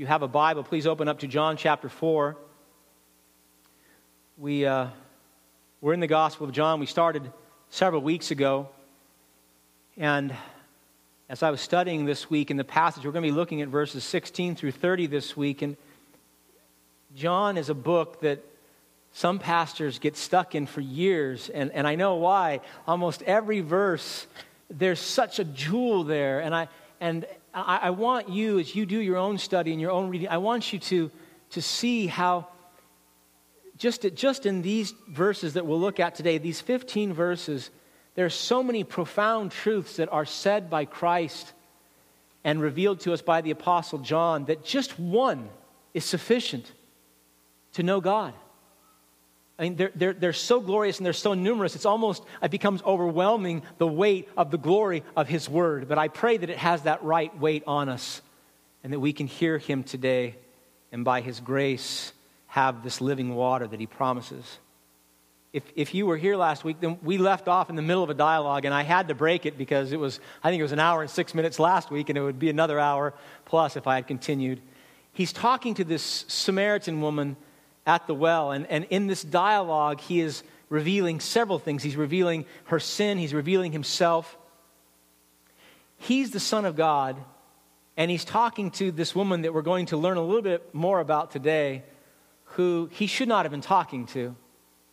you have a Bible, please open up to John chapter 4. We, uh, we're in the Gospel of John. We started several weeks ago. And as I was studying this week in the passage, we're going to be looking at verses 16 through 30 this week. And John is a book that some pastors get stuck in for years, and, and I know why. Almost every verse, there's such a jewel there. And I, and I, I want you, as you do your own study and your own reading, I want you to, to see how, just, just in these verses that we'll look at today, these 15 verses, there are so many profound truths that are said by Christ and revealed to us by the Apostle John that just one is sufficient to know God. I mean, they're, they're, they're so glorious and they're so numerous, it's almost, it becomes overwhelming the weight of the glory of His Word. But I pray that it has that right weight on us and that we can hear Him today and by His grace have this living water that He promises. If, if you were here last week, then we left off in the middle of a dialogue, and I had to break it because it was, I think it was an hour and six minutes last week, and it would be another hour plus if I had continued. He's talking to this Samaritan woman at the well. And, and in this dialogue, he is revealing several things. He's revealing her sin, he's revealing himself. He's the Son of God, and he's talking to this woman that we're going to learn a little bit more about today, who he should not have been talking to.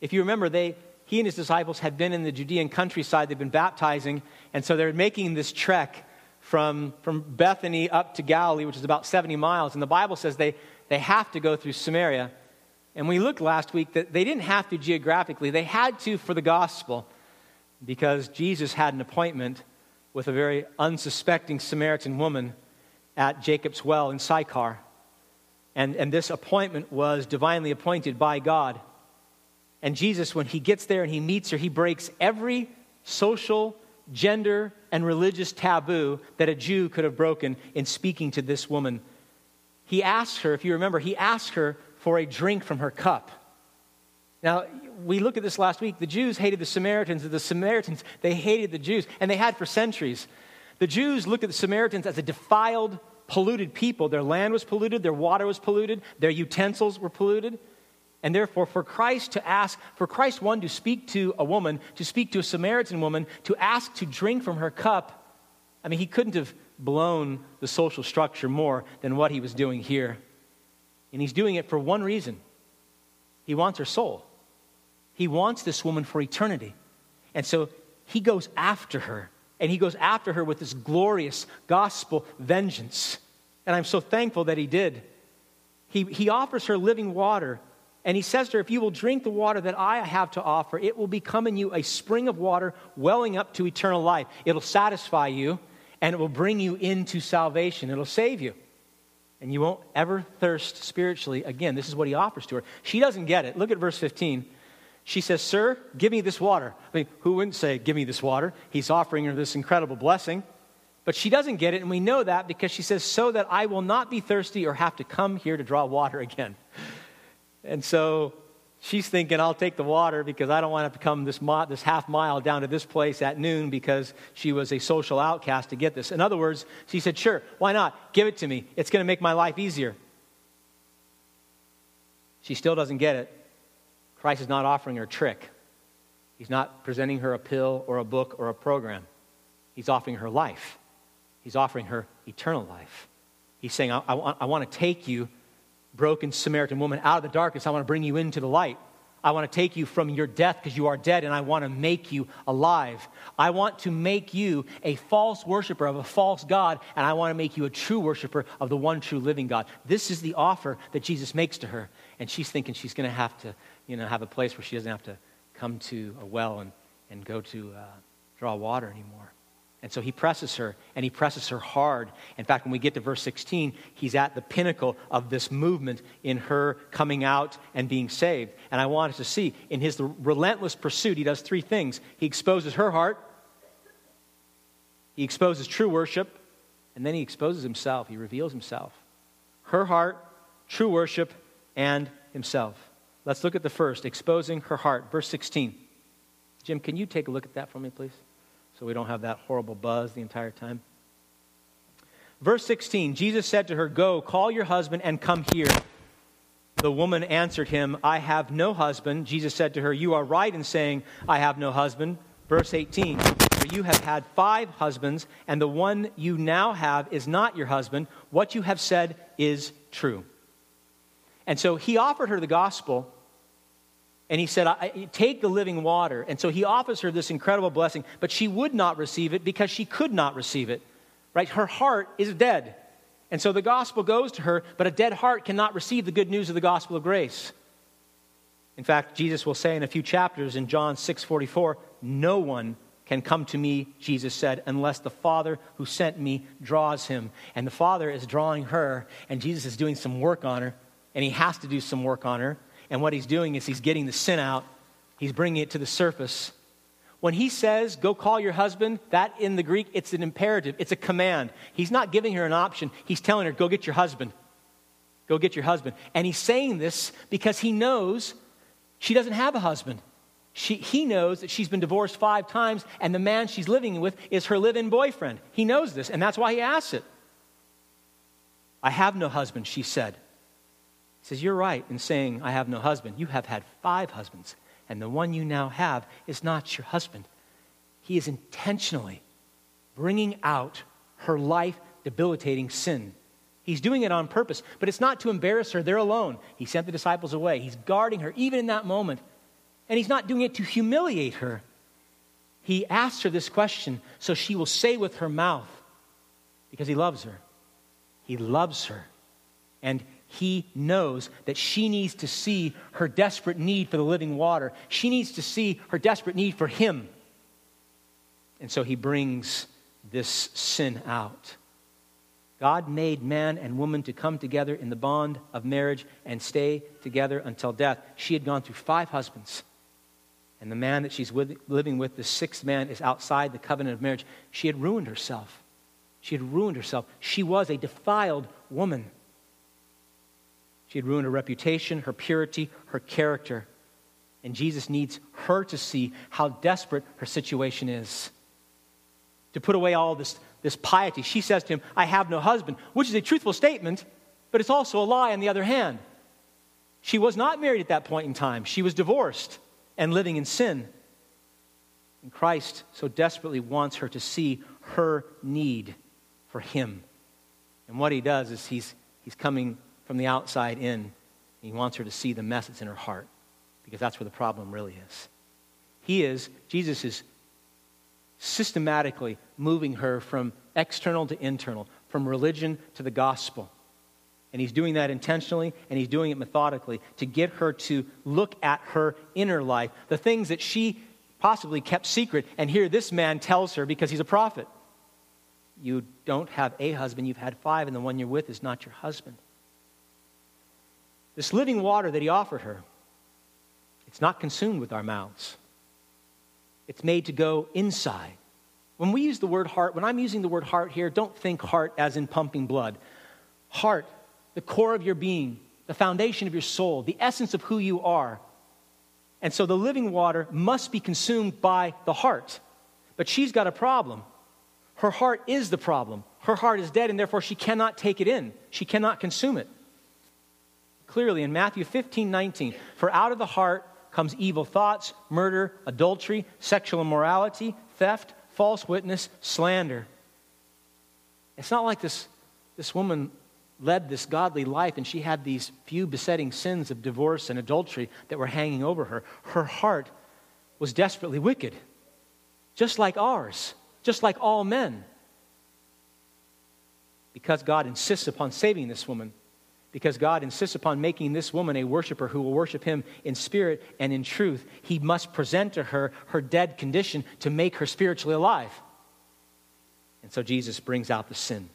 If you remember, they, he and his disciples had been in the Judean countryside, they'd been baptizing, and so they're making this trek from, from Bethany up to Galilee, which is about 70 miles. And the Bible says they, they have to go through Samaria. And we looked last week that they didn't have to geographically, they had to for the gospel because Jesus had an appointment with a very unsuspecting Samaritan woman at Jacob's well in Sychar. And, and this appointment was divinely appointed by God. And Jesus, when he gets there and he meets her, he breaks every social, gender, and religious taboo that a Jew could have broken in speaking to this woman. He asks her, if you remember, he asks her for a drink from her cup. Now, we looked at this last week. The Jews hated the Samaritans, and the Samaritans, they hated the Jews, and they had for centuries. The Jews looked at the Samaritans as a defiled, polluted people. Their land was polluted, their water was polluted, their utensils were polluted. And therefore, for Christ to ask, for Christ, one, to speak to a woman, to speak to a Samaritan woman, to ask to drink from her cup, I mean, he couldn't have blown the social structure more than what he was doing here. And he's doing it for one reason he wants her soul. He wants this woman for eternity. And so he goes after her. And he goes after her with this glorious gospel vengeance. And I'm so thankful that he did. He, he offers her living water. And he says to her, If you will drink the water that I have to offer, it will become in you a spring of water welling up to eternal life. It'll satisfy you and it will bring you into salvation. It'll save you and you won't ever thirst spiritually again. This is what he offers to her. She doesn't get it. Look at verse 15. She says, Sir, give me this water. I mean, who wouldn't say, Give me this water? He's offering her this incredible blessing. But she doesn't get it, and we know that because she says, So that I will not be thirsty or have to come here to draw water again. And so she's thinking, I'll take the water because I don't want to come this, mi- this half mile down to this place at noon because she was a social outcast to get this. In other words, she said, Sure, why not? Give it to me. It's going to make my life easier. She still doesn't get it. Christ is not offering her a trick, He's not presenting her a pill or a book or a program. He's offering her life, He's offering her eternal life. He's saying, I, I, I want to take you broken Samaritan woman out of the darkness. I want to bring you into the light. I want to take you from your death because you are dead, and I want to make you alive. I want to make you a false worshiper of a false God, and I want to make you a true worshiper of the one true living God. This is the offer that Jesus makes to her, and she's thinking she's going to have to, you know, have a place where she doesn't have to come to a well and, and go to uh, draw water anymore. And so he presses her, and he presses her hard. In fact, when we get to verse 16, he's at the pinnacle of this movement in her coming out and being saved. And I want us to see in his relentless pursuit, he does three things he exposes her heart, he exposes true worship, and then he exposes himself. He reveals himself. Her heart, true worship, and himself. Let's look at the first exposing her heart. Verse 16. Jim, can you take a look at that for me, please? So we don't have that horrible buzz the entire time. Verse 16 Jesus said to her, Go, call your husband and come here. The woman answered him, I have no husband. Jesus said to her, You are right in saying, I have no husband. Verse 18 For you have had five husbands, and the one you now have is not your husband. What you have said is true. And so he offered her the gospel, and he said, Take the living water. And so he offers her this incredible blessing, but she would not receive it because she could not receive it. Right? Her heart is dead. And so the gospel goes to her, but a dead heart cannot receive the good news of the gospel of grace. In fact, Jesus will say in a few chapters in John 6:44, "No one can come to me," Jesus said, "unless the Father who sent me draws him." And the Father is drawing her, and Jesus is doing some work on her, and he has to do some work on her. And what he's doing is he's getting the sin out. He's bringing it to the surface. When he says, go call your husband, that in the Greek, it's an imperative, it's a command. He's not giving her an option, he's telling her, go get your husband. Go get your husband. And he's saying this because he knows she doesn't have a husband. She, he knows that she's been divorced five times, and the man she's living with is her live in boyfriend. He knows this, and that's why he asks it. I have no husband, she said. Says, You're right in saying, I have no husband. You have had five husbands and the one you now have is not your husband. He is intentionally bringing out her life debilitating sin. He's doing it on purpose, but it's not to embarrass her. They're alone. He sent the disciples away. He's guarding her, even in that moment. And he's not doing it to humiliate her. He asks her this question so she will say with her mouth, because he loves her. He loves her. And he knows that she needs to see her desperate need for the living water. She needs to see her desperate need for him. And so he brings this sin out. God made man and woman to come together in the bond of marriage and stay together until death. She had gone through five husbands. And the man that she's with, living with, the sixth man, is outside the covenant of marriage. She had ruined herself. She had ruined herself. She was a defiled woman. She had ruined her reputation, her purity, her character. And Jesus needs her to see how desperate her situation is. To put away all this, this piety, she says to him, I have no husband, which is a truthful statement, but it's also a lie on the other hand. She was not married at that point in time, she was divorced and living in sin. And Christ so desperately wants her to see her need for him. And what he does is he's, he's coming from the outside in. He wants her to see the mess that's in her heart because that's where the problem really is. He is, Jesus is systematically moving her from external to internal, from religion to the gospel. And he's doing that intentionally and he's doing it methodically to get her to look at her inner life, the things that she possibly kept secret. And here this man tells her because he's a prophet you don't have a husband, you've had five, and the one you're with is not your husband. This living water that he offered her, it's not consumed with our mouths. It's made to go inside. When we use the word heart, when I'm using the word heart here, don't think heart as in pumping blood. Heart, the core of your being, the foundation of your soul, the essence of who you are. And so the living water must be consumed by the heart. But she's got a problem. Her heart is the problem. Her heart is dead, and therefore she cannot take it in. She cannot consume it clearly in Matthew 15 19. For out of the heart comes evil thoughts, murder, adultery, sexual immorality, theft, false witness, slander. It's not like this, this woman led this godly life and she had these few besetting sins of divorce and adultery that were hanging over her. Her heart was desperately wicked, just like ours, just like all men. Because God insists upon saving this woman, because God insists upon making this woman a worshiper who will worship him in spirit and in truth, he must present to her her dead condition to make her spiritually alive. And so Jesus brings out the sin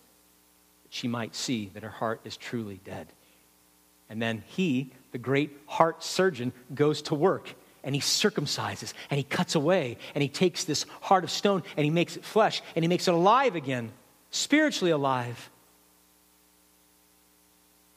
that she might see that her heart is truly dead. And then he, the great heart surgeon, goes to work and he circumcises and he cuts away and he takes this heart of stone and he makes it flesh and he makes it alive again, spiritually alive.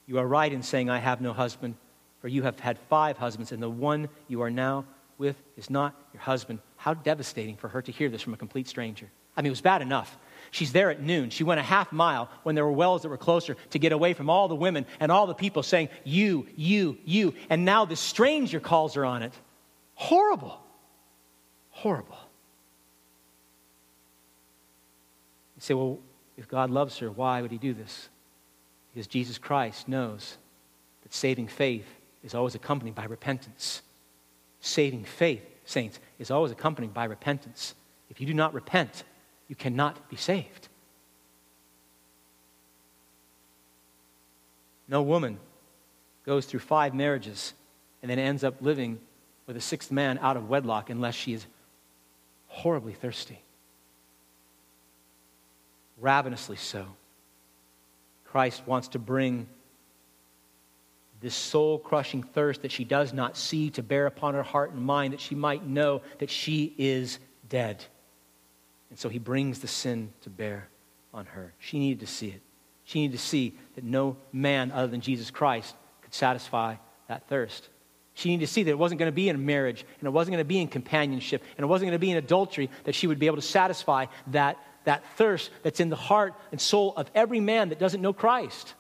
You are right in saying, I have no husband, for you have had five husbands, and the one you are now with is not your husband. How devastating for her to hear this from a complete stranger. I mean, it was bad enough She's there at noon. She went a half mile when there were wells that were closer to get away from all the women and all the people saying, You, you, you. And now this stranger calls her on it. Horrible. Horrible. You say, Well, if God loves her, why would he do this? Because Jesus Christ knows that saving faith is always accompanied by repentance. Saving faith, saints, is always accompanied by repentance. If you do not repent, you cannot be saved. No woman goes through five marriages and then ends up living with a sixth man out of wedlock unless she is horribly thirsty. Ravenously so. Christ wants to bring this soul crushing thirst that she does not see to bear upon her heart and mind that she might know that she is dead. And so he brings the sin to bear on her. She needed to see it. She needed to see that no man other than Jesus Christ could satisfy that thirst. She needed to see that it wasn't going to be in marriage, and it wasn't going to be in companionship, and it wasn't going to be in adultery that she would be able to satisfy that, that thirst that's in the heart and soul of every man that doesn't know Christ.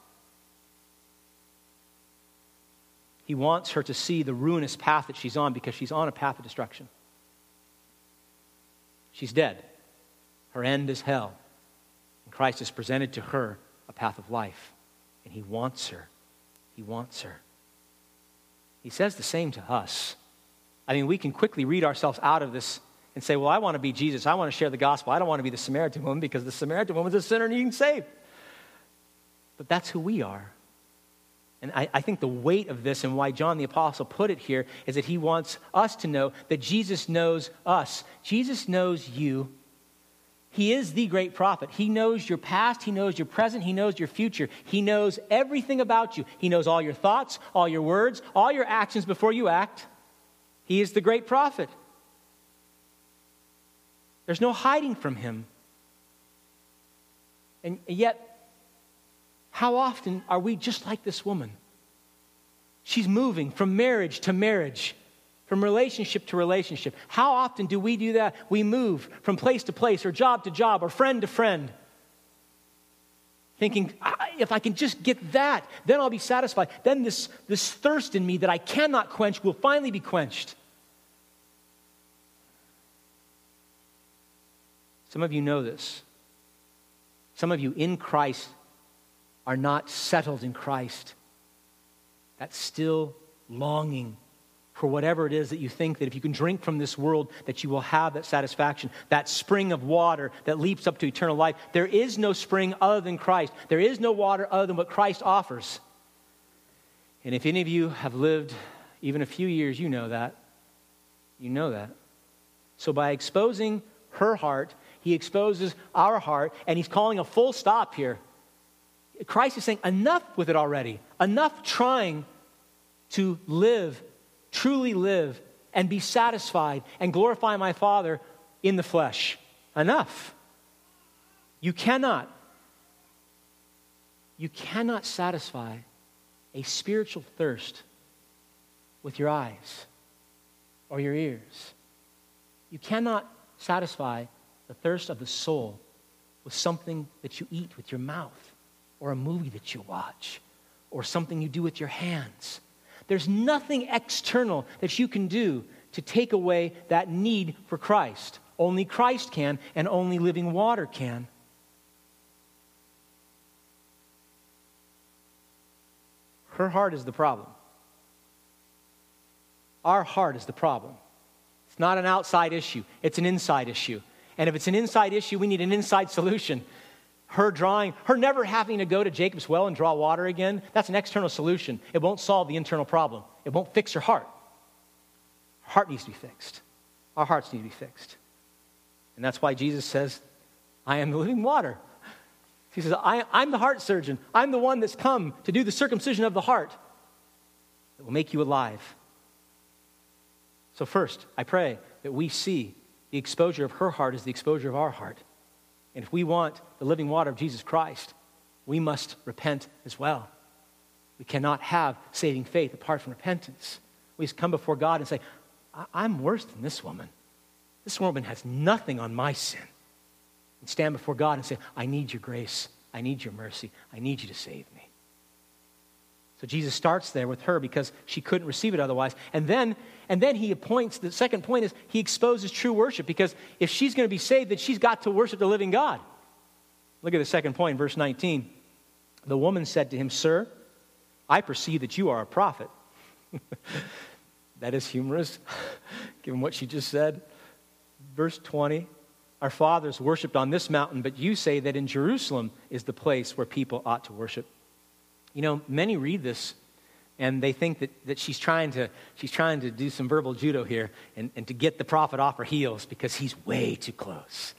He wants her to see the ruinous path that she's on because she's on a path of destruction. She's dead. Her end is hell. And Christ has presented to her a path of life. And He wants her. He wants her. He says the same to us. I mean, we can quickly read ourselves out of this and say, well, I want to be Jesus. I want to share the gospel. I don't want to be the Samaritan woman because the Samaritan woman's a sinner needing saved. But that's who we are. And I, I, think the weight of this and why John the Apostle put it here is that he wants us to know that Jesus knows us. Jesus knows you he is the great prophet. He knows your past, He knows your present, He knows your future. He knows everything about you. He knows all your thoughts, all your words, all your actions before you act. He is the great prophet. There's no hiding from Him. And yet, how often are we just like this woman? She's moving from marriage to marriage from relationship to relationship. How often do we do that? We move from place to place, or job to job, or friend to friend, thinking, if I can just get that, then I'll be satisfied. Then this, this thirst in me that I cannot quench will finally be quenched. Some of you know this. Some of you in Christ are not settled in Christ. That's still longing for whatever it is that you think that if you can drink from this world that you will have that satisfaction that spring of water that leaps up to eternal life. There is no spring other than christ. There is no water other than what christ offers. And if any of you have lived even a few years you know that. You know that. So by exposing her heart he exposes our heart and he's calling a full stop here christ is saying enough with it already enough trying to live truly live and be satisfied and glorify my Father in the flesh. Enough. You cannot. You cannot satisfy a spiritual thirst with your eyes or your ears. You cannot satisfy the thirst of the soul with something that you eat with your mouth or a movie that you watch or something you do with your hands there's nothing external that you can do to take away that need for Christ. Only Christ can, and only living water can. Her heart is the problem. Our heart is the problem. It's not an outside issue, it's an inside issue. And if it's an inside issue, we need an inside solution her drawing, her never having to go to Jacob's well and draw water again, that's an external solution. It won't solve the internal problem, it won't fix her heart. Her heart needs to be fixed. Our hearts need to be fixed. And that's why Jesus says, I am the living water. He says, I, am the heart surgeon. I'm the one that's come to do the circumcision of the heart that will make you alive. So, first, I pray that we see the exposure of her heart is the exposure of our heart. And if we want the living water of Jesus Christ, we must repent as well. We cannot have saving faith apart from repentance. We just come before God and say, I'm worse than this woman. This woman has nothing on my sin. and stand before God and say, I need your grace. I need your mercy. I need you to save me. Jesus starts there with her because she couldn't receive it otherwise. And then, and then he appoints, the second point is he exposes true worship because if she's going to be saved, then she's got to worship the living God. Look at the second point, verse 19. The woman said to him, Sir, I perceive that you are a prophet. that is humorous, given what she just said. Verse 20 Our fathers worshiped on this mountain, but you say that in Jerusalem is the place where people ought to worship. You know, many read this and they think that, that she's, trying to, she's trying to do some verbal judo here and, and to get the prophet off her heels because he's way too close.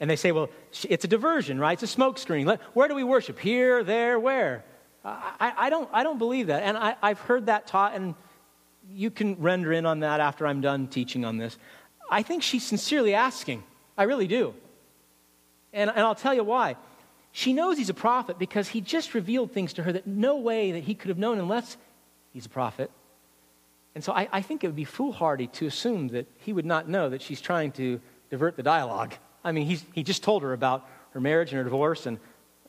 And they say, well, it's a diversion, right? It's a smokescreen. Where do we worship? Here, there, where? I, I, don't, I don't believe that. And I, I've heard that taught, and you can render in on that after I'm done teaching on this. I think she's sincerely asking. I really do. And, and I'll tell you why. She knows he's a prophet because he just revealed things to her that no way that he could have known unless he's a prophet. And so I, I, think it would be foolhardy to assume that he would not know that she's trying to divert the dialogue. I mean, he's, he just told her about her marriage and her divorce, and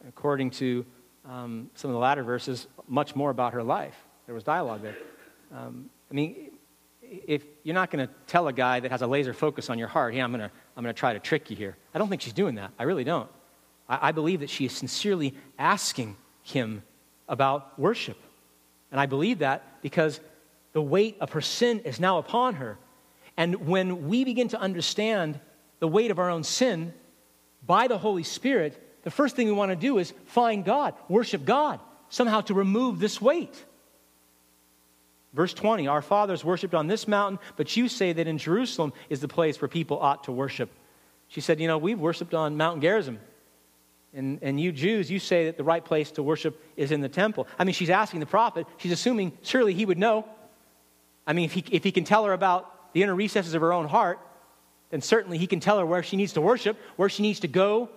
according to um, some of the latter verses, much more about her life. There was dialogue there. Um, I mean, if you're not going to tell a guy that has a laser focus on your heart, hey, I'm going I'm going to try to trick you here. I don't think she's doing that. I really don't. I, I believe that she is sincerely asking him about worship. And I believe that because the weight of her sin is now upon her. And when we begin to understand the weight of our own sin by the Holy Spirit, the first thing we want to do is find God, worship God, somehow to remove this weight. Verse 20 Our fathers worshiped on this mountain, but you say that in Jerusalem is the place where people ought to worship. She said, You know, we've worshiped on Mount Gerizim. And, and you Jews, you say that the right place to worship is in the temple. I mean, she's asking the prophet, she's assuming surely he would know. I mean, if he, if he can tell her about the inner recesses of her own heart, then certainly he can tell her where she needs to worship, where she needs to go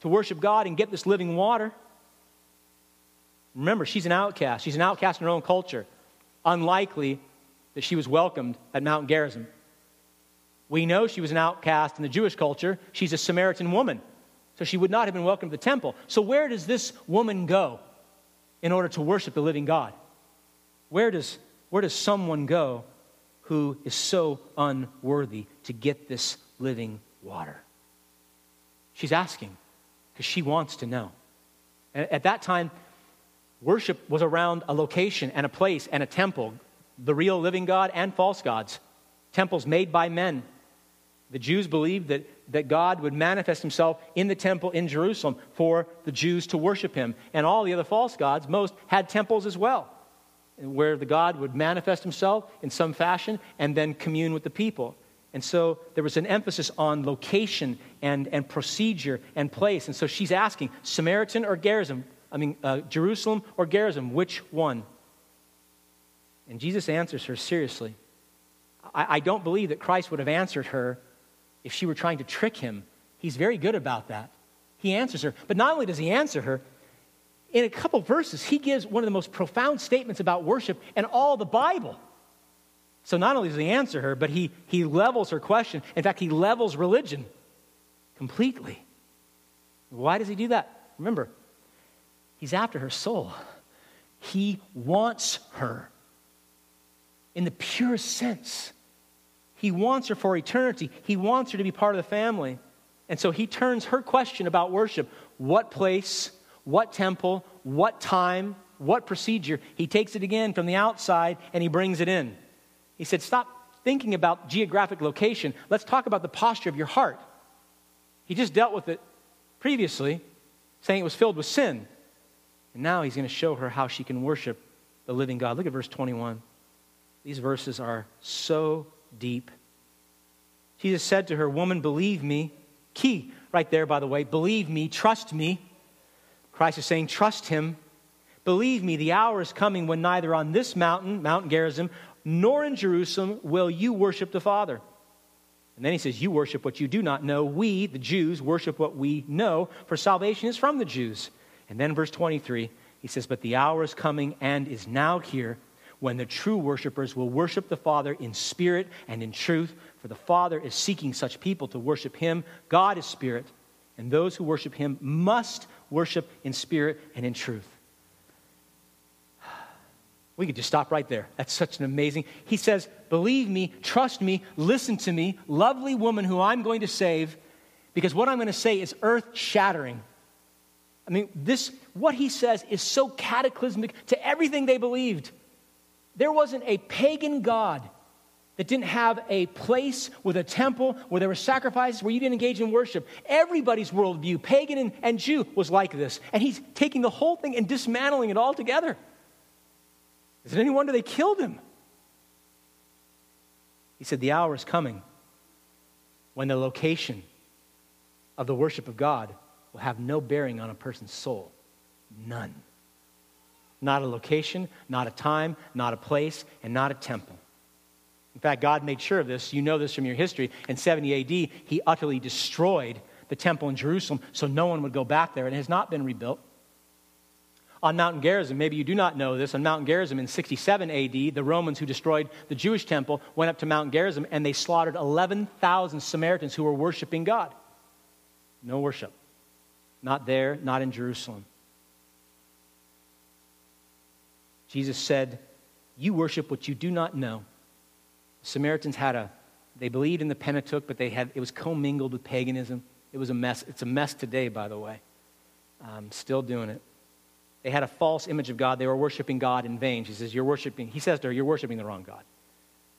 to worship God and get this living water. Remember, she's an outcast. She's an outcast in her own culture. Unlikely that she was welcomed at Mount Gerizim. We know she was an outcast in the Jewish culture. She's a Samaritan woman. So she would not have been welcome to the temple. So where does this woman go in order to worship the living God? Where does, where does someone go who is so unworthy to get this living water? She's asking because she wants to know. At that time, worship was around a location and a place and a temple, the real living God and false gods, temples made by men. The Jews believed that that God would manifest himself in the temple in Jerusalem for the Jews to worship him. And all the other false gods, most, had temples as well, where the God would manifest himself in some fashion and then commune with the people. And so there was an emphasis on location and, and procedure and place. And so she's asking Samaritan or Gerizim? I mean, uh, Jerusalem or Gerizim, which one? And Jesus answers her seriously. I, I don't believe that Christ would have answered her if she were trying to trick him. He's very good about that. He answers her. But not only does he answer her, in a couple verses, he gives one of the most profound statements about worship in all the Bible. So not only does he answer her, but he, he levels her question. In fact, he levels religion completely. Why does he do that? Remember, he's after her soul. He wants her in the purest sense. He wants her for eternity. He wants her to be part of the family. And so he turns her question about worship what place, what temple, what time, what procedure he takes it again from the outside and he brings it in. He said, Stop thinking about geographic location. Let's talk about the posture of your heart. He just dealt with it previously, saying it was filled with sin. And now he's going to show her how she can worship the living God. Look at verse 21. These verses are so deep. Jesus said to her, Woman, believe me. Key right there, by the way. Believe me, trust me. Christ is saying, Trust him. Believe me, the hour is coming when neither on this mountain, Mount Gerizim, nor in Jerusalem will you worship the Father. And then he says, You worship what you do not know. We, the Jews, worship what we know, for salvation is from the Jews. And then verse 23, he says, But the hour is coming and is now here when the true worshipers will worship the Father in spirit and in truth, for the Father is seeking such people to worship him. God is spirit, And those who worship him must worship in spirit and in truth. We could just stop right there. That's such an amazing. He says, Believe me, trust me, listen to me, lovely woman who I'm going to save, because what I'm going to say is earth shattering. I mean, this, what he says is so cataclysmic to everything they believed. There wasn't a pagan God that didn't have a place with a temple where there were sacrifices, where you didn't engage in worship. Everybody's worldview, pagan and, and Jew, was like this. And he's taking the whole thing and dismantling it all together. Is it any wonder they killed him? He said, The hour is coming when the location of the worship of God will have no bearing on a person's soul. None. Not a location, not a time, not a place, and not a temple. In fact, God made sure of this. You know this from your history. In 70 AD, he utterly destroyed the temple in Jerusalem so no one would go back there. and It has not been rebuilt. On Mount Gerizim, maybe you do not know this, on Mount Gerizim in 67 AD, the Romans who destroyed the Jewish temple went up to Mount Gerizim and they slaughtered 11,000 Samaritans who were worshiping God. No worship. Not there, not in Jerusalem. Jesus said, You worship what you do not know. Samaritans had a, they believed in the Pentateuch, but they had, it was commingled with paganism. It was a mess. It's a mess today, by the way. Um, still doing it. They had a false image of God. They were worshiping God in vain. He says, You're worshiping, he says to her, You're worshiping the wrong God.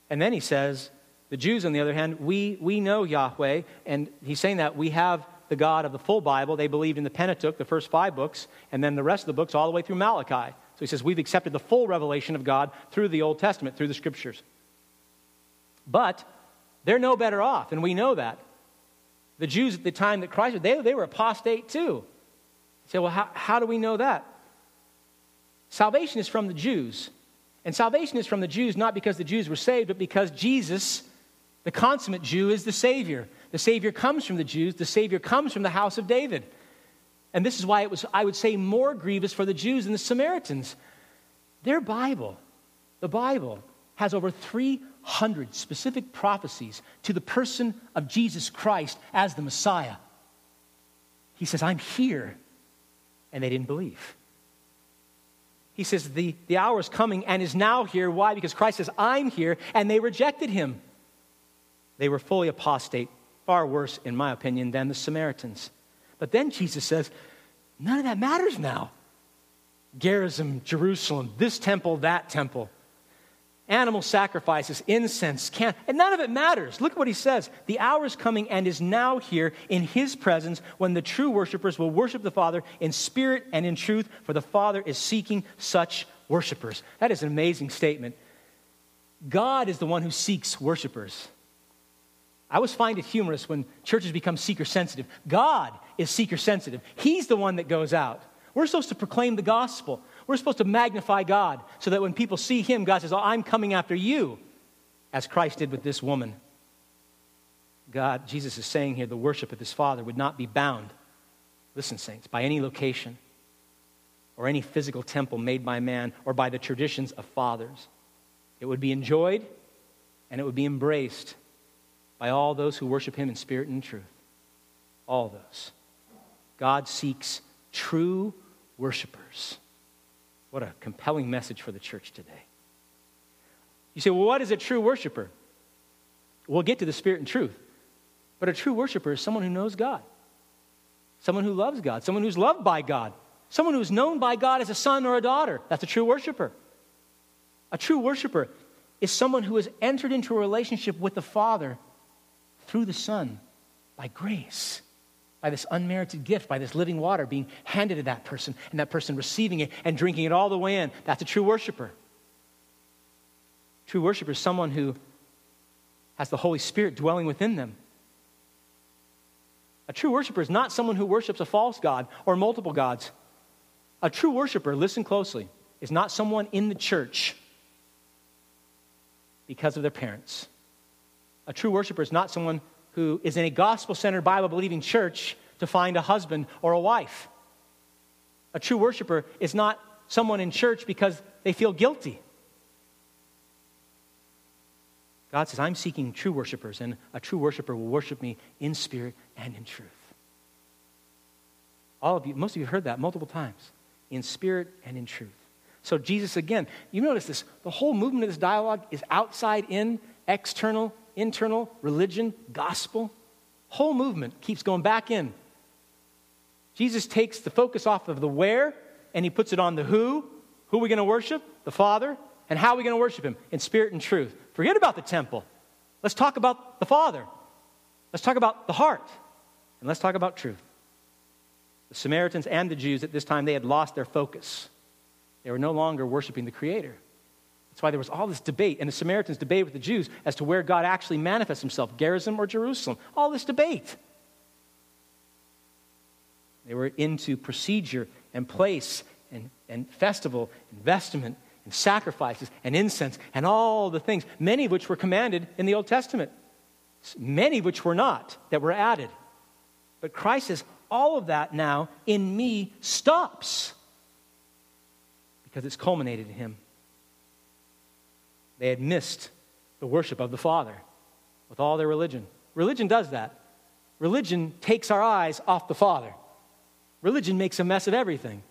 And then he says, The Jews, on the other hand, we, we know Yahweh, and he's saying that we have the God of the full Bible. They believed in the Pentateuch, the first five books, and then the rest of the books all the way through Malachi. So he says, We've accepted the full revelation of God through the Old Testament, through the scriptures. But they're no better off, and we know that. The Jews at the time that Christ they, they were apostate too. You say, well, how, how do we know that? Salvation is from the Jews. And salvation is from the Jews not because the Jews were saved, but because Jesus, the consummate Jew, is the Savior. The Savior comes from the Jews, the Savior comes from the house of David. And this is why it was, I would say, more grievous for the Jews than the Samaritans. Their Bible, the Bible, has over 300 specific prophecies to the person of Jesus Christ as the Messiah. He says, I'm here. And they didn't believe. He says, the, the hour is coming and is now here. Why? Because Christ says, I'm here. And they rejected him. They were fully apostate, far worse, in my opinion, than the Samaritans. But then Jesus says, none of that matters now. Gerizim, Jerusalem, this temple, that temple animal sacrifices, incense, can and none of it matters. Look at what he says. The hour is coming and is now here in his presence when the true worshipers will worship the Father in spirit and in truth, for the Father is seeking such worshipers. That is an amazing statement. God is the one who seeks worshipers. I always find it humorous when churches become seeker sensitive. God is seeker sensitive. He's the one that goes out. We're supposed to proclaim the gospel. We're supposed to magnify God so that when people see him, God says, Oh, I'm coming after you, as Christ did with this woman. God, Jesus is saying here, the worship of his Father would not be bound, listen, saints, by any location or any physical temple made by man or by the traditions of fathers. It would be enjoyed and it would be embraced by all those who worship him in spirit and in truth. All those. God seeks true worshipers. What a compelling message for the church today. You say, well, what is a true worshiper? We'll get to the spirit and truth. But a true worshiper is someone who knows God, someone who loves God, someone who's loved by God, someone who's known by God as a son or a daughter. That's a true worshiper. A true worshiper is someone who has entered into a relationship with the Father through the Son by grace by this unmerited gift, by this living water being handed to that person, and that person receiving it and drinking it all the way in. That's a true worshiper. True worshiper is someone who has the Holy Spirit dwelling within them. A true worshiper is not someone who worships a false God or multiple gods. A true worshiper, listen closely, is not someone in the church because of their parents. A true worshiper is not someone who is in a gospel centered, Bible believing church to find a husband or a wife. A true worshiper is not someone in church because they feel guilty. God says, I'm seeking true worshipers, and a true worshiper will worship me in spirit and in truth. All of you, most of you have heard that multiple times in spirit and in truth. So, Jesus, again, you notice this the whole movement of this dialogue is outside in, external, internal, religion, gospel. Whole movement keeps going back in. Jesus takes the focus off of the where and he puts it on the who. Who are we going to worship? The Father. And how are we going to worship him? In spirit and truth. Forget about the temple. Let's talk about the Father. Let's talk about the heart. And let's talk about truth. The Samaritans and the Jews at this time, they had lost their focus. They were no longer worshiping the Creator. That's why there was all this debate. And the Samaritans debated with the Jews as to where God actually manifests himself Gerizim or Jerusalem. All this debate. They were into procedure and place and, and festival and vestment and sacrifices and incense and all the things, many of which were commanded in the Old Testament, many of which were not, that were added. But Christ says, all of that now in me stops because it's culminated in Him. They had missed the worship of the Father with all their religion. Religion does that. Religion takes our eyes off the Father. Religion makes a mess of everything.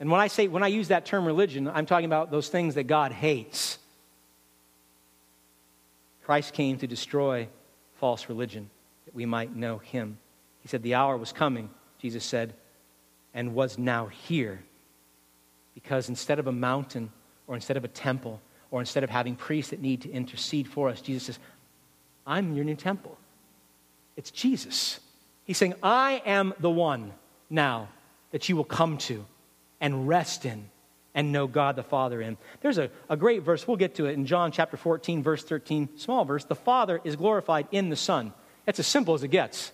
And when I say when I use that term religion, I'm talking about those things that God hates. Christ came to destroy false religion that we might know him. He said, The hour was coming, Jesus said, and was now here. Because instead of a mountain, or instead of a temple, or instead of having priests that need to intercede for us, Jesus says, I'm your new temple. It's Jesus. He's saying, I am the one now that you will come to and rest in and know God the Father in. There's a, a great verse, we'll get to it in John chapter 14, verse 13, small verse. The Father is glorified in the Son. That's as simple as it gets.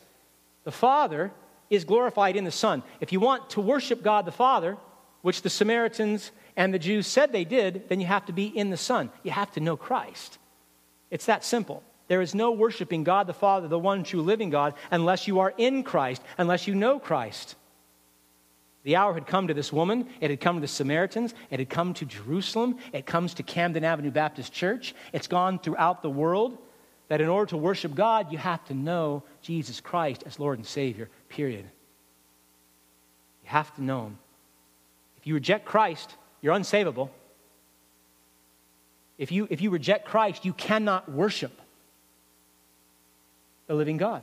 The Father is glorified in the Son. If you want to worship God the Father, which the Samaritans and the Jews said they did, then you have to be in the Son. You have to know Christ. It's that simple. There is no worshiping God the Father, the one true living God, unless you are in Christ, unless you know Christ. The hour had come to this woman. It had come to the Samaritans. It had come to Jerusalem. It comes to Camden Avenue Baptist Church. It's gone throughout the world that in order to worship God, you have to know Jesus Christ as Lord and Savior, period. You have to know Him. If you reject Christ, you're unsavable. If you, if you reject Christ, you cannot worship the living God.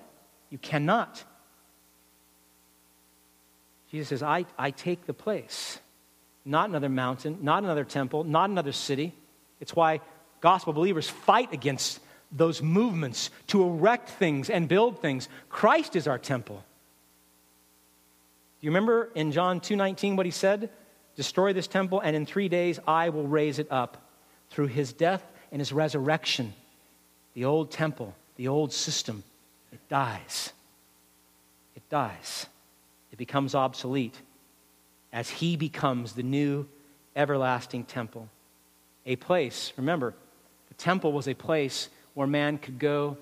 You cannot. Jesus says, I, I take the place. Not another mountain, not another temple, not another city. It's why gospel believers fight against those movements to erect things and build things. Christ is our temple. Do you remember in John 2:19 what he said? Destroy this temple and in 3 days I will raise it up. Through his death and his resurrection, the old temple, the old system, it dies. It dies. It becomes obsolete as he becomes the new everlasting temple. A place, remember, the temple was a place where man could go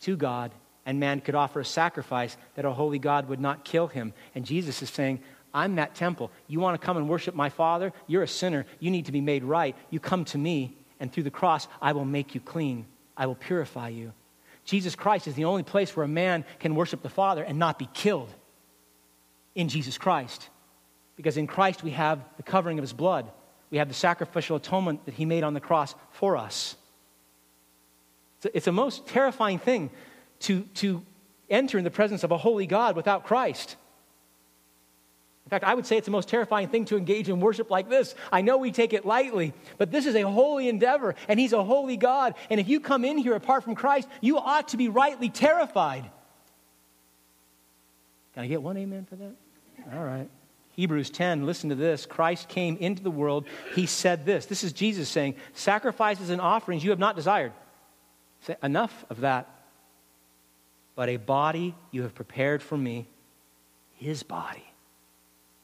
to God and man could offer a sacrifice that a holy God would not kill him. And Jesus is saying, I'm that temple. You want to come and worship my Father? You're a sinner. You need to be made right. You come to me, and through the cross, I will make you clean. I will purify you. Jesus Christ is the only place where a man can worship the Father and not be killed in Jesus Christ. Because in Christ, we have the covering of his blood, we have the sacrificial atonement that he made on the cross for us. It's a most terrifying thing to, to enter in the presence of a holy God without Christ. In fact, I would say it's the most terrifying thing to engage in worship like this. I know we take it lightly, but this is a holy endeavor, and He's a holy God. And if you come in here apart from Christ, you ought to be rightly terrified. Can I get one amen for that? All right. Hebrews 10, listen to this. Christ came into the world. He said this. This is Jesus saying, Sacrifices and offerings you have not desired enough of that. But a body you have prepared for me, his body.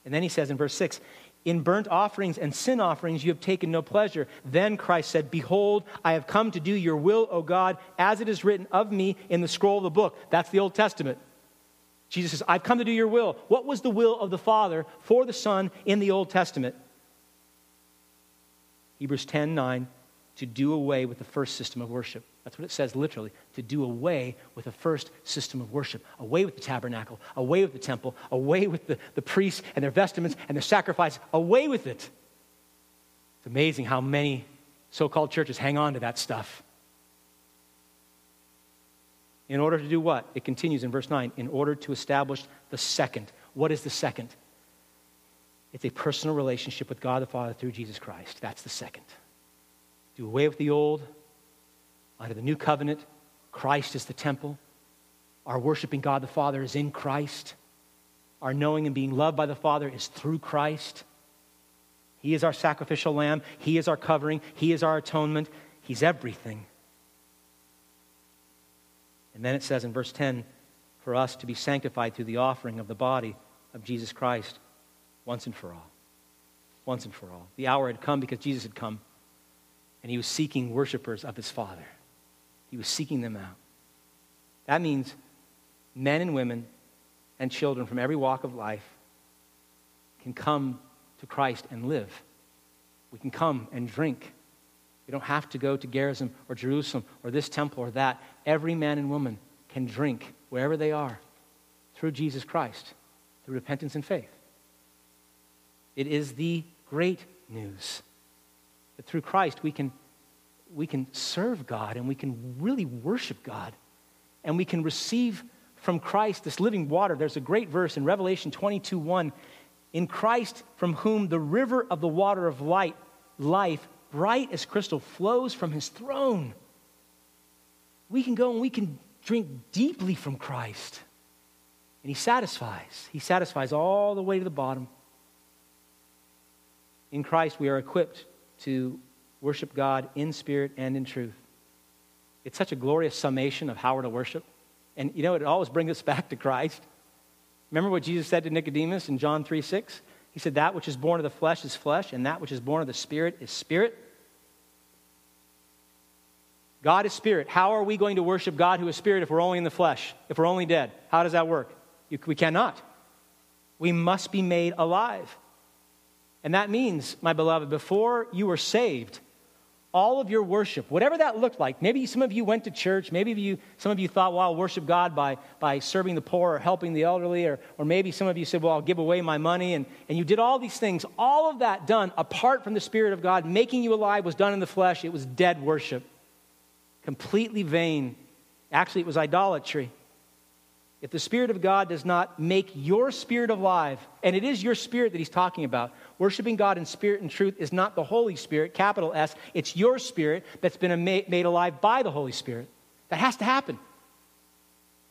And then he says in verse 6 In burnt offerings and sin offerings you have taken no pleasure. Then Christ said, Behold, I have come to do your will, O God, as it is written of me in the scroll of the book. That's the Old Testament. Jesus says, I've come to do your will. What was the will of the Father for the Son in the Old Testament? Hebrews 10 9, to do away with the first system of worship That's what it says literally to do away with the first system of worship, away with the tabernacle, away with the temple, away with the, the priests and their vestments and their sacrifice, away with it. It's amazing how many so called churches hang on to that stuff. In order to do what? It continues in verse 9 in order to establish the second. What is the second? It's a personal relationship with God the Father through Jesus Christ. That's the second. Do away with the old, under the new covenant, Christ is the temple. Our worshiping God the Father is in Christ. Our knowing and being loved by the Father is through Christ. He is our sacrificial lamb. He is our covering. He is our atonement. He's everything. And then it says in verse 10 for us to be sanctified through the offering of the body of Jesus Christ once and for all. Once and for all. The hour had come because Jesus had come, and he was seeking worshipers of his Father. He was seeking them out. That means men and women and children from every walk of life can come to Christ and live. We can come and drink. We don't have to go to Gerizim or Jerusalem or this temple or that. Every man and woman can drink wherever they are through Jesus Christ, through repentance and faith. It is the great news that through Christ we can we can serve God and we can really worship God and we can receive from Christ this living water. There's a great verse in Revelation 22 1. In Christ, from whom the river of the water of light, life, bright as crystal, flows from his throne. We can go and we can drink deeply from Christ. And he satisfies. He satisfies all the way to the bottom. In Christ, we are equipped to worship God in spirit and in truth. It's such a glorious summation of how we're to worship. And you know, it always brings us back to Christ. Remember what Jesus said to Nicodemus in John 3 6? He said, That which is born of the flesh is flesh, and that which is born of the spirit is spirit. God is spirit. How are we going to worship God who is spirit if we're only in the flesh, if we're only dead? How does that work? You, we cannot. We must be made alive. And that means, my beloved, before you were saved, all of your worship, whatever that looked like. Maybe some of you went to church. Maybe you, some of you thought, well, I'll worship God by, by serving the poor or helping the elderly. Or, or maybe some of you said, well, I'll give away my money. And, and you did all these things. All of that done apart from the Spirit of God, making you alive, was done in the flesh. It was dead worship, completely vain. Actually, it was idolatry. If the Spirit of God does not make your spirit alive, and it is your spirit that he's talking about, worshiping God in spirit and truth is not the Holy Spirit, capital S, it's your spirit that's been made alive by the Holy Spirit. That has to happen.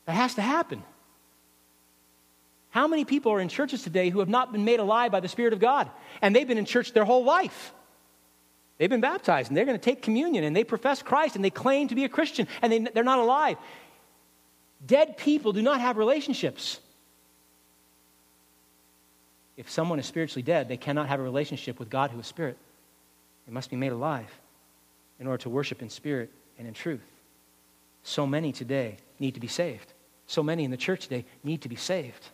That has to happen. How many people are in churches today who have not been made alive by the Spirit of God? And they've been in church their whole life. They've been baptized and they're going to take communion and they profess Christ and they claim to be a Christian and they, they're not alive. Dead people do not have relationships. If someone is spiritually dead, they cannot have a relationship with God who is spirit. They must be made alive in order to worship in spirit and in truth. So many today need to be saved. So many in the church today need to be saved.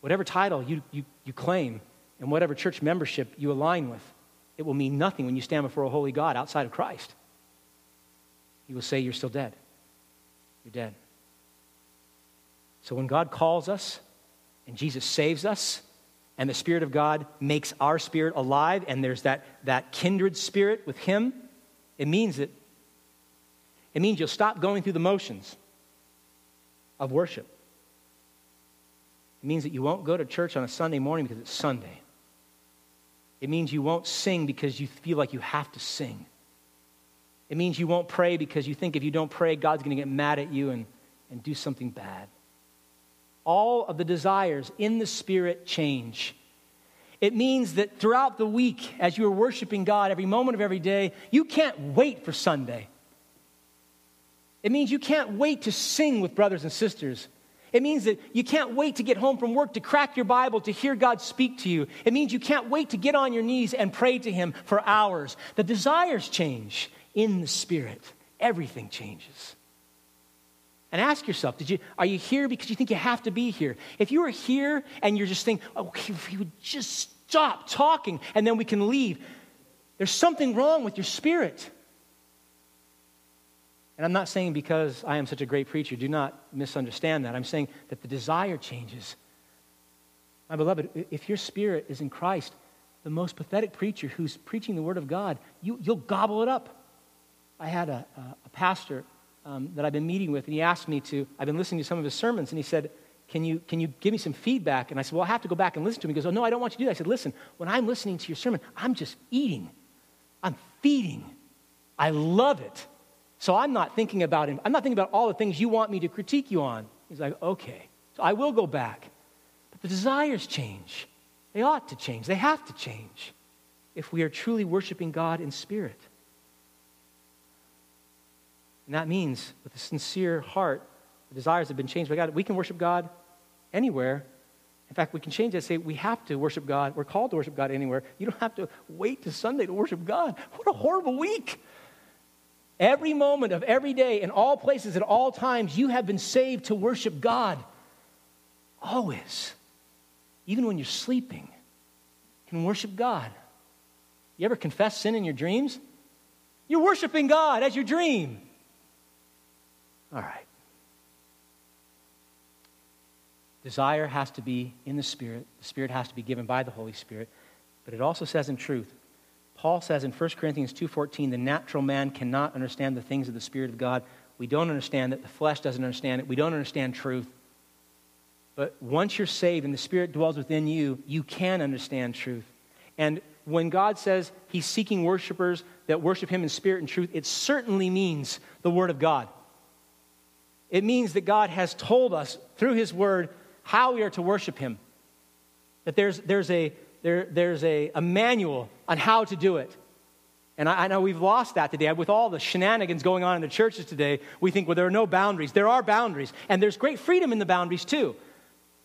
Whatever title you, you, you claim and whatever church membership you align with, it will mean nothing when you stand before a holy God outside of Christ. He will say, You're still dead. You're dead. So when God calls us and Jesus saves us, and the Spirit of God makes our spirit alive, and there's that, that kindred spirit with Him, it means that it means you'll stop going through the motions of worship. It means that you won't go to church on a Sunday morning because it's Sunday. It means you won't sing because you feel like you have to sing. It means you won't pray because you think if you don't pray, God's going to get mad at you and, and do something bad all of the desires in the Spirit change. It means that throughout the week, as you are worshiping God every moment of every day, you can't wait for Sunday. It means you can't wait to sing with brothers and sisters. It means that you can't wait to get home from work to crack your Bible to hear God speak to you. It means you can't wait to get on your knees and pray to Him for hours. The desires change in the Spirit, everything changes. And ask yourself, did you, are you here because you think you have to be here? If you are here and you're just thinking, oh, if you would just stop talking and then we can leave, there's something wrong with your spirit. And I'm not saying because I am such a great preacher, do not misunderstand that. I'm saying that the desire changes. My beloved, if your spirit is in Christ, the most pathetic preacher who's preaching the Word of God, you, you'll gobble it up. I had a, a, a pastor um, that I've been meeting with, and he asked me to, I've been listening to some of his sermons, and he said, can you, can you give me some feedback? And I said, Well, I have to go back and listen to him. He goes, Oh, no, I don't want you to do that. I said, Listen, when I'm listening to your sermon, I'm just eating, I'm feeding. I love it. So I'm not thinking about him. I'm not thinking about all the things you want me to critique you on. He's like, Okay. So I will go back. But the desires change. They ought to change. They have to change if we are truly worshiping God in spirit. And that means, with a sincere heart, the desires have been changed by God. We can worship God anywhere. In fact, we can change that. Say we have to worship God. We're called to worship God anywhere. You don't have to wait to Sunday to worship God. What a horrible week! Every moment of every day, in all places, at all times, you have been saved to worship God. Always. Even when you're sleeping, you can worship God. You ever confess sin in your dreams? You're worshiping God as you dream. All right. Desire has to be in the Spirit, the Spirit has to be given by the Holy Spirit, but it also says in truth. Paul says in 1 Corinthians 2:14, the natural man cannot understand the things of the Spirit of God. We don't understand it. The flesh doesn't understand it. We don't understand truth. But once you're saved and the Spirit dwells within you, you can understand truth. And when God says He's seeking worshipers that worship Him in spirit and truth, it certainly means the Word of God. It means that God has told us through His Word how we are to worship Him. That there's, there's, a, there, there's a, a manual on how to do it. And I, I, know we've lost that today. With all the shenanigans going on in the churches today, we think, well, there are no boundaries. There are boundaries. And there's great freedom in the boundaries, too.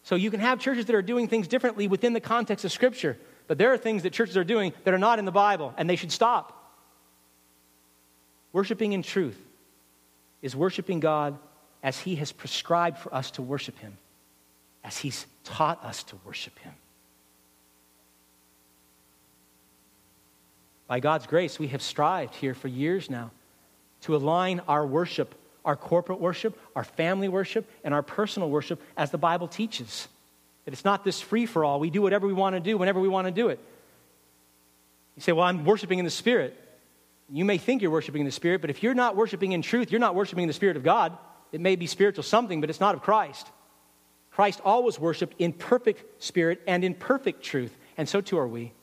So you can have churches that are doing things differently within the context of Scripture. But there are things that churches are doing that are not in the Bible, and they should stop. Worshiping in truth is worshiping God as He has prescribed for us to worship Him as He's taught us to worship Him. By God's grace, we have strived here for years now to align our worship, our corporate worship, our family worship, and our personal worship as the Bible teaches. That it's not this free for all. We do whatever we want to do whenever we want to do it. You say, Well, I'm worshiping in the Spirit. You may think you're worshiping in the Spirit, but if you're not worshiping in truth, you're not worshiping in the Spirit of God. It may be spiritual something, but it's not of Christ. Christ always worshiped in perfect spirit and in perfect truth, and so too are we.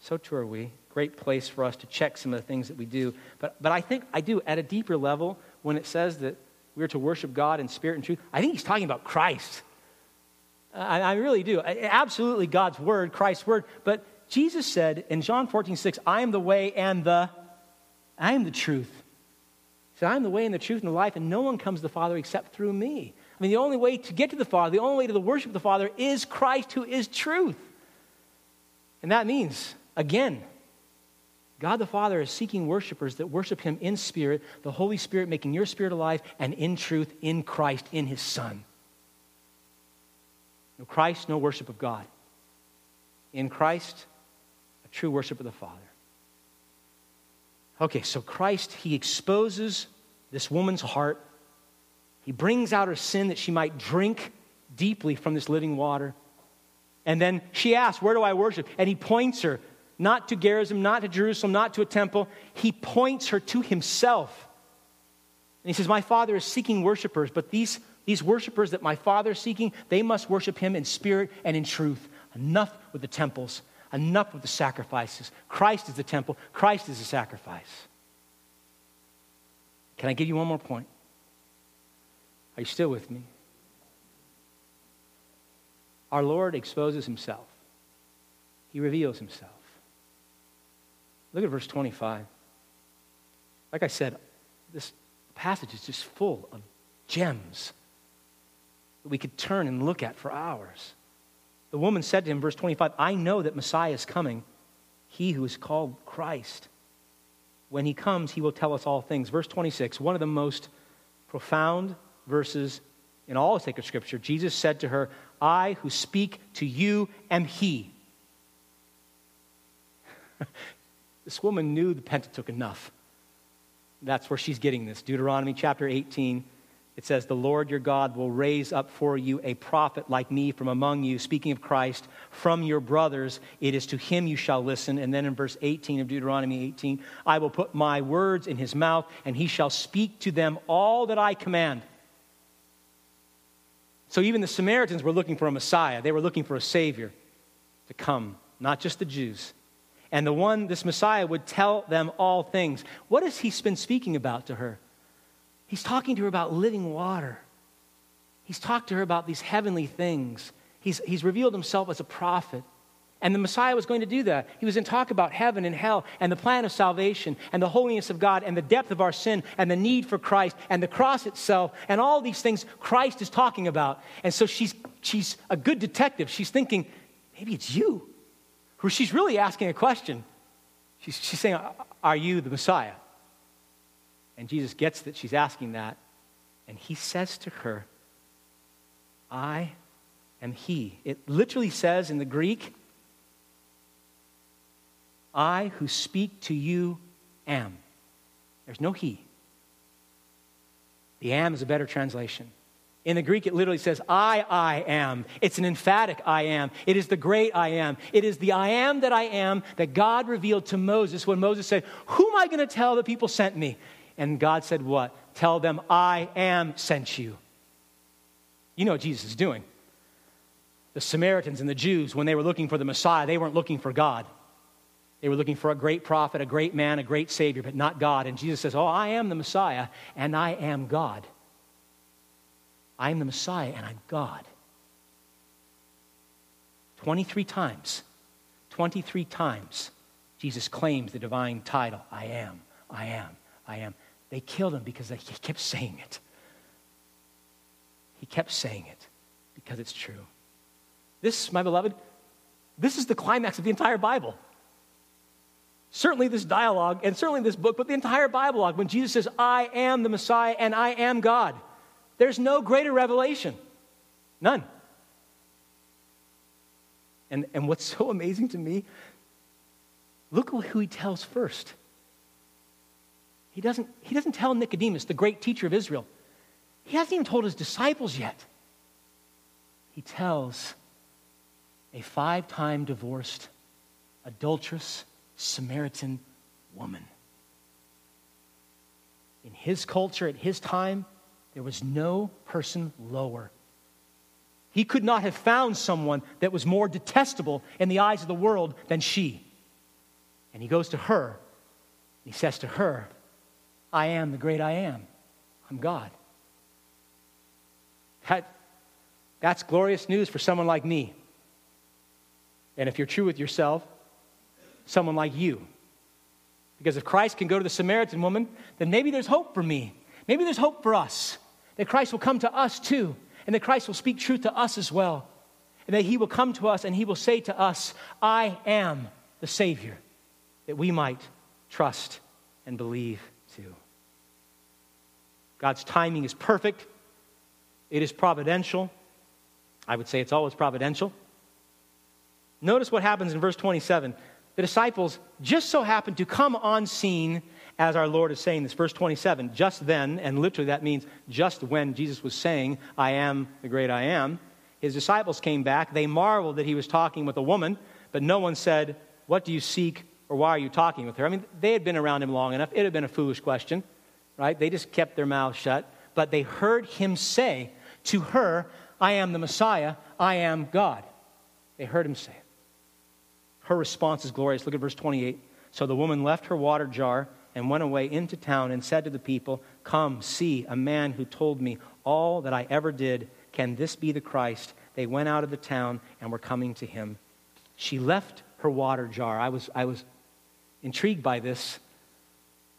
So too are we. Great place for us to check some of the things that we do. But, but I think I do, at a deeper level, when it says that we're to worship God in spirit and truth, I think he's talking about Christ. I, I really do. Absolutely God's word, Christ's word. But Jesus said in John 14, 6, I am the way and the, I am the truth. He said, I am the way and the truth and the life, and no one comes to the Father except through me. I mean, the only way to get to the Father, the only way to the worship of the Father is Christ who is truth. And that means, again, God the Father is seeking worshipers that worship Him in spirit, the Holy Spirit making your spirit alive, and in truth, in Christ, in His Son. No Christ, no worship of God. In Christ, a true worship of the Father. Okay, so Christ, He exposes this woman's heart he brings out her sin that she might drink deeply from this living water. And then she asks, Where do I worship? And he points her not to Gerizim, not to Jerusalem, not to a temple. He points her to himself. And he says, My father is seeking worshipers, but these, these worshipers that my father is seeking, they must worship him in spirit and in truth. Enough with the temples, enough with the sacrifices. Christ is the temple, Christ is the sacrifice. Can I give you one more point? Are you still with me? Our Lord exposes himself, he reveals himself. Look at verse 25. Like I said, this passage is just full of gems that we could turn and look at for hours. The woman said to him, verse 25, I know that Messiah is coming, he who is called Christ. When he comes, he will tell us all things. Verse 26, one of the most profound verses in all of sacred scripture, Jesus said to her, I who speak to you am he. this woman knew the Pentateuch enough. that's where she's getting this. Deuteronomy chapter 18. It says, The Lord your God will raise up for you a prophet like me from among you, speaking of Christ, from your brothers. It is to him you shall listen. And then in verse 18 of Deuteronomy 18, I will put my words in his mouth, and he shall speak to them all that I command. So even the Samaritans were looking for a Messiah, they were looking for a Savior to come, not just the Jews. And the one, this Messiah, would tell them all things. What has he been speaking about to her? He's talking to her about living water. He's talked to her about these heavenly things. He's, he's revealed himself as a prophet. And the Messiah was going to do that. He was to talk about heaven and hell and the plan of salvation and the holiness of God and the depth of our sin and the need for Christ and the cross itself and all these things Christ is talking about. And so she's, she's a good detective. She's thinking, maybe it's you. Who she's really asking a question. She's, she's saying, Are you the Messiah? And Jesus gets that she's asking that. And he says to her, I am he. It literally says in the Greek, I who speak to you am. There's no he. The am is a better translation. In the Greek, it literally says, I, I am. It's an emphatic I am. It is the great I am. It is the I am that I am that God revealed to Moses when Moses said, Who am I going to tell the people sent me? And God said, What? Tell them, I am sent you. You know what Jesus is doing. The Samaritans and the Jews, when they were looking for the Messiah, they weren't looking for God. They were looking for a great prophet, a great man, a great Savior, but not God. And Jesus says, Oh, I am the Messiah, and I am God. I am the Messiah, and I'm God. 23 times, 23 times, Jesus claims the divine title I am, I am, I am. They killed him because he kept saying it. He kept saying it because it's true. This, my beloved, this is the climax of the entire Bible. Certainly, this dialogue and certainly this book, but the entire Bible when Jesus says, I am the Messiah and I am God. There's no greater revelation. None. And, and what's so amazing to me, look who he tells first. He doesn't, he doesn't tell Nicodemus, the great teacher of Israel. He hasn't even told his disciples yet. He tells a five time divorced, adulterous Samaritan woman. In his culture, at his time, there was no person lower. He could not have found someone that was more detestable in the eyes of the world than she. And he goes to her. He says to her, I am the great I am. I'm God. That, that's glorious news for someone like me. And if you're true with yourself, someone like you. Because if Christ can go to the Samaritan woman, then maybe there's hope for me. Maybe there's hope for us. That Christ will come to us too. And that Christ will speak truth to us as well. And that he will come to us and he will say to us, I am the Savior. That we might trust and believe. God's timing is perfect, it is providential. I would say it's always providential. Notice what happens in verse 27. The disciples just so happened to come on scene as our Lord is saying this. Verse 27, just then, and literally that means just when Jesus was saying, I am the great I am, his disciples came back. They marveled that he was talking with a woman, but no one said, What do you seek or why are you talking with her? I mean, they had been around him long enough. It had been a foolish question right? They just kept their mouths shut, but they heard him say to her, I am the Messiah, I am God. They heard him say it. Her response is glorious. Look at verse 28. So the woman left her water jar and went away into town and said to the people, Come, see a man who told me all that I ever did. Can this be the Christ? They went out of the town and were coming to him. She left her water jar. I was, I was intrigued by this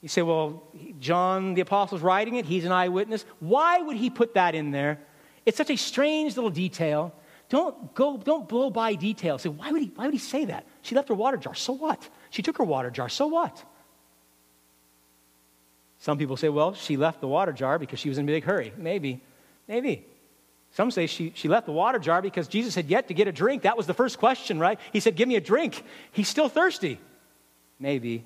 you say, well, John the Apostle's writing it, he's an eyewitness. Why would he put that in there? It's such a strange little detail. Don't go, don't blow by details. Say, why would he why would he say that? She left her water jar. So what? She took her water jar. So what? Some people say, well, she left the water jar because she was in a big hurry. Maybe. Maybe. Some say she, she left the water jar because Jesus had yet to get a drink. That was the first question, right? He said, Give me a drink. He's still thirsty. Maybe.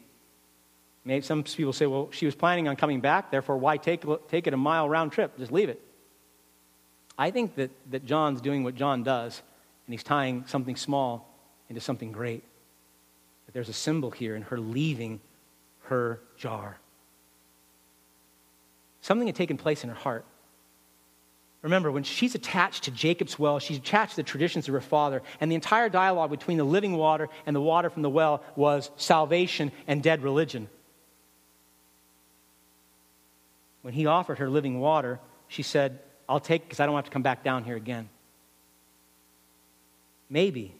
Maybe some people say, well, she was planning on coming back, therefore, why take, take it a mile round trip? Just leave it. I think that, that John's doing what John does, and he's tying something small into something great. That there's a symbol here in her leaving her jar. Something had taken place in her heart. Remember, when she's attached to Jacob's well, she's attached to the traditions of her father, and the entire dialogue between the living water and the water from the well was salvation and dead religion. When he offered her living water, she said, I'll take because I don't have to come back down here again. Maybe,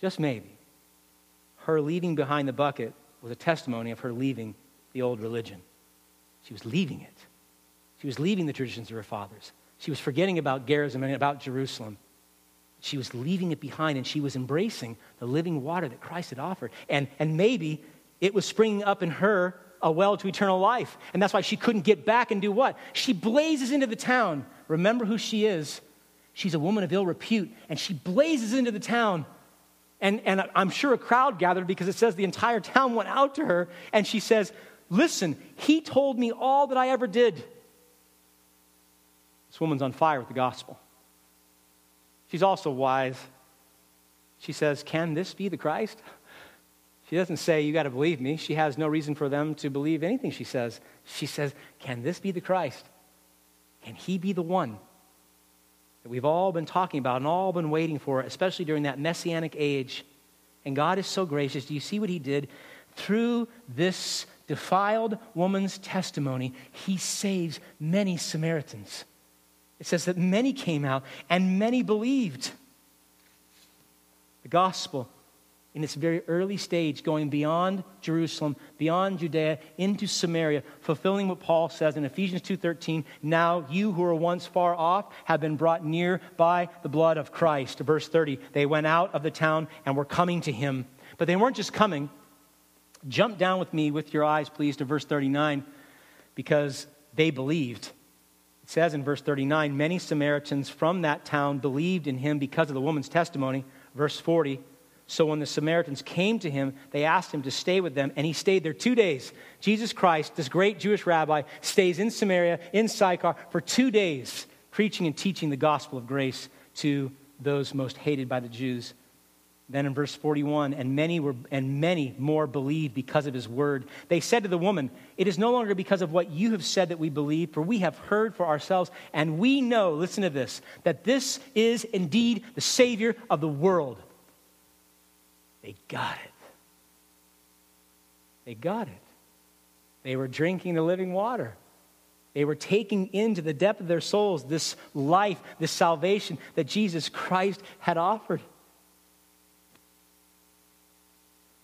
just maybe, her leaving behind the bucket was a testimony of her leaving the old religion. She was leaving it. She was leaving the traditions of her fathers. She was forgetting about Gerizim and about Jerusalem. She was leaving it behind and she was embracing the living water that Christ had offered. And, and maybe it was springing up in her a well to eternal life. And that's why she couldn't get back and do what? She blazes into the town. Remember who she is. She's a woman of ill repute, and she blazes into the town. And, and I'm sure a crowd gathered because it says the entire town went out to her, and she says, Listen, he told me all that I ever did. This woman's on fire with the gospel. She's also wise. She says, Can this be the Christ? She doesn't say, You got to believe me. She has no reason for them to believe anything she says. She says, Can this be the Christ? Can he be the one that we've all been talking about and all been waiting for, especially during that messianic age? And God is so gracious. Do you see what he did? Through this defiled woman's testimony, he saves many Samaritans. It says that many came out and many believed. The gospel, in its very early stage, going beyond Jerusalem, beyond Judea, into Samaria, fulfilling what Paul says in Ephesians 2:13, "Now you who were once far off have been brought near by the blood of Christ." Verse 30, they went out of the town and were coming to him. But they weren't just coming. Jump down with me with your eyes, please, to verse 39, because they believed. It says in verse 39 many Samaritans from that town believed in him because of the woman's testimony. Verse 40 So when the Samaritans came to him, they asked him to stay with them, and he stayed there two days. Jesus Christ, this great Jewish rabbi, stays in Samaria, in Sychar, for two days, preaching and teaching the gospel of grace to those most hated by the Jews. Then in verse 41, and many were and many more believed because of his word. They said to the woman, It is no longer because of what you have said that we believe, for we have heard for ourselves, and we know, listen to this, that this is indeed the Savior of the world. They got it. They got it. They were drinking the living water. They were taking into the depth of their souls this life, this salvation that Jesus Christ had offered.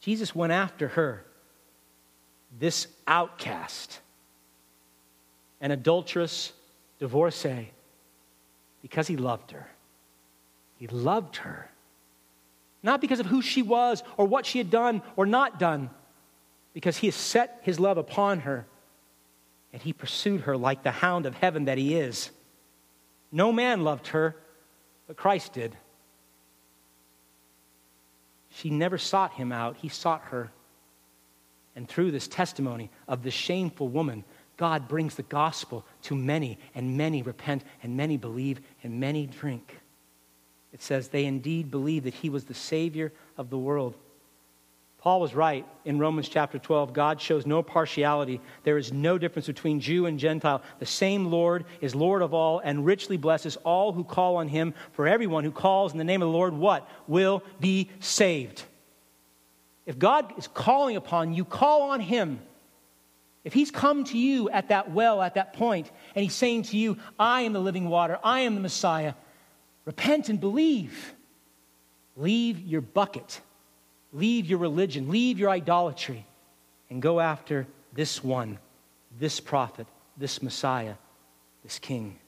Jesus went after her, this outcast, an adulterous divorcee, because he loved her. He loved her. Not because of who she was or what she had done or not done, because he has set his love upon her and he pursued her like the hound of heaven that he is. No man loved her, but Christ did. She never sought him out, he sought her. And through this testimony of the shameful woman, God brings the gospel to many, and many repent, and many believe, and many drink. It says, They indeed believed that he was the Savior of the world. Paul was right in Romans chapter 12. God shows no partiality. There is no difference between Jew and Gentile. The same Lord is Lord of all and richly blesses all who call on him. For everyone who calls in the name of the Lord, what? Will be saved. If God is calling upon you, call on him. If he's come to you at that well, at that point, and he's saying to you, I am the living water, I am the Messiah, repent and believe. Leave your bucket Leave your religion, leave your idolatry, and go after this one, this prophet, this Messiah, this King,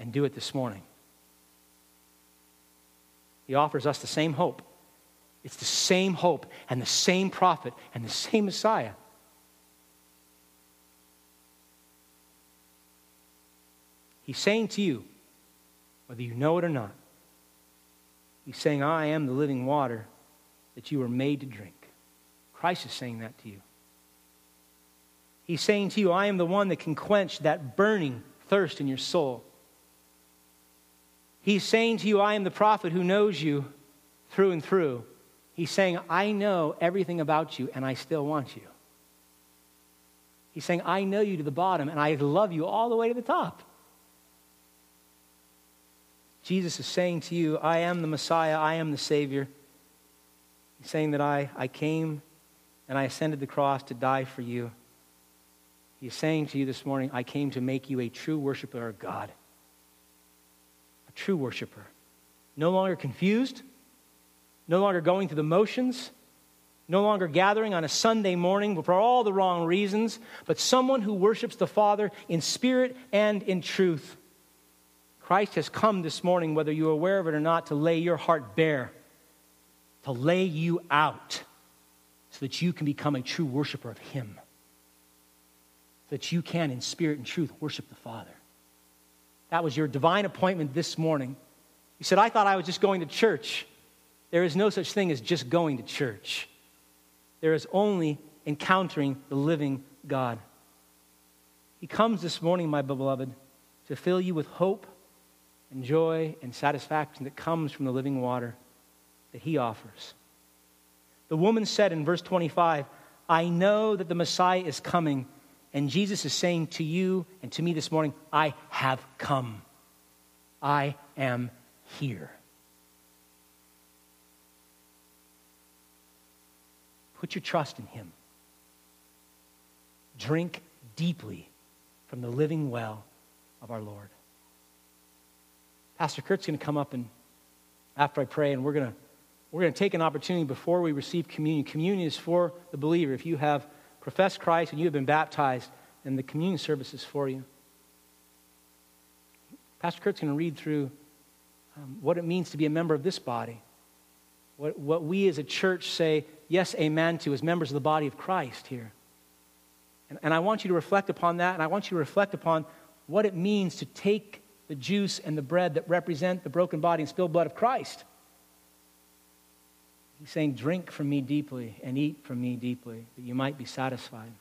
and do it this morning. He offers us the same hope. It's the same hope and the same prophet and the same Messiah. He's saying to you, whether you know it or not, He's saying, I am the living water that you were made to drink. Christ is saying that to you. He's saying to you, I am the one that can quench that burning thirst in your soul. He's saying to you, I am the prophet who knows you through and through. He's saying, I know everything about you and I still want you. He's saying, I know you to the bottom and I love you all the way to the top. Jesus is saying to you, I am the Messiah, I am the Savior. He's saying that I, I came and I ascended the cross to die for you. He's saying to you this morning, I came to make you a true worshiper of God. A true worshiper. No longer confused, no longer going through the motions, no longer gathering on a Sunday morning for all the wrong reasons, but someone who worships the Father in spirit and in truth. Christ has come this morning, whether you're aware of it or not, to lay your heart bare, to lay you out, so that you can become a true worshiper of Him, so that you can, in spirit and truth, worship the Father. That was your divine appointment this morning. You said, I thought I was just going to church. There is no such thing as just going to church, there is only encountering the living God. He comes this morning, my beloved, to fill you with hope and joy and satisfaction that comes from the living water that He offers. The woman said in verse 25, I know that the Messiah is coming. And Jesus is saying to you and to me this morning, I have come. I am here. Put your trust in Him. Drink deeply from the living well of our Lord. Pastor Kurt's going to come up and after I pray, and we're going to we're going to take an opportunity before we receive communion. Communion is for the believer. If you have professed Christ and you have been baptized, then the communion service is for you. Pastor Kurt's going to read through um, what it means to be a member of this body. What, what we as a church say yes, amen to as members of the body of Christ here. And, and I want you to reflect upon that, and I want you to reflect upon what it means to take the juice and the bread that represent the broken body and spilled blood of Christ. He's saying, Drink from me deeply and eat from me deeply, that you might be satisfied.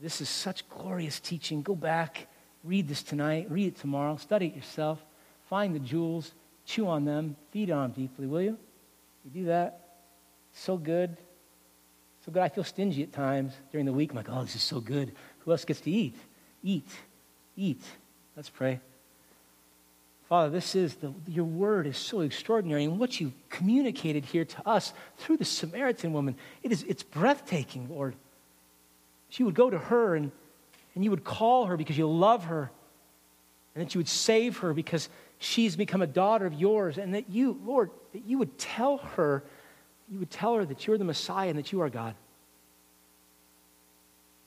This is such glorious teaching. Go back, read this tonight, read it tomorrow, study it yourself, find the jewels, chew on them, feed on them deeply, will you? You do that? So good. So good. I feel stingy at times during the week. I'm like, oh, this is so good. Who else gets to eat? Eat. Eat. Let's pray. Father, this is the, your word is so extraordinary, and what you communicated here to us through the Samaritan woman, it is, it's breathtaking, Lord. She would go to her and, and you would call her because you love her, and that you would save her because she's become a daughter of yours, and that you, Lord, that you would tell her, you would tell her that you're the Messiah and that you are God.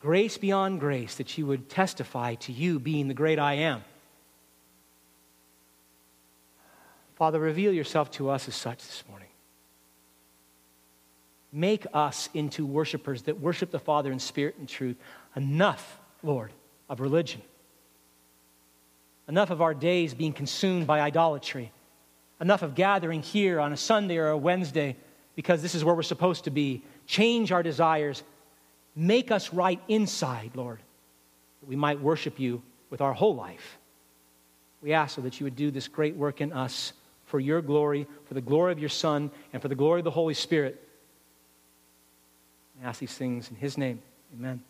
Grace beyond grace, that she would testify to you being the great I am. Father, reveal yourself to us as such this morning. Make us into worshipers that worship the Father in spirit and truth. Enough, Lord, of religion. Enough of our days being consumed by idolatry. Enough of gathering here on a Sunday or a Wednesday because this is where we're supposed to be. Change our desires. Make us right inside, Lord, that we might worship you with our whole life. We ask so that you would do this great work in us for your glory, for the glory of your Son, and for the glory of the Holy Spirit. I ask these things in His name. Amen.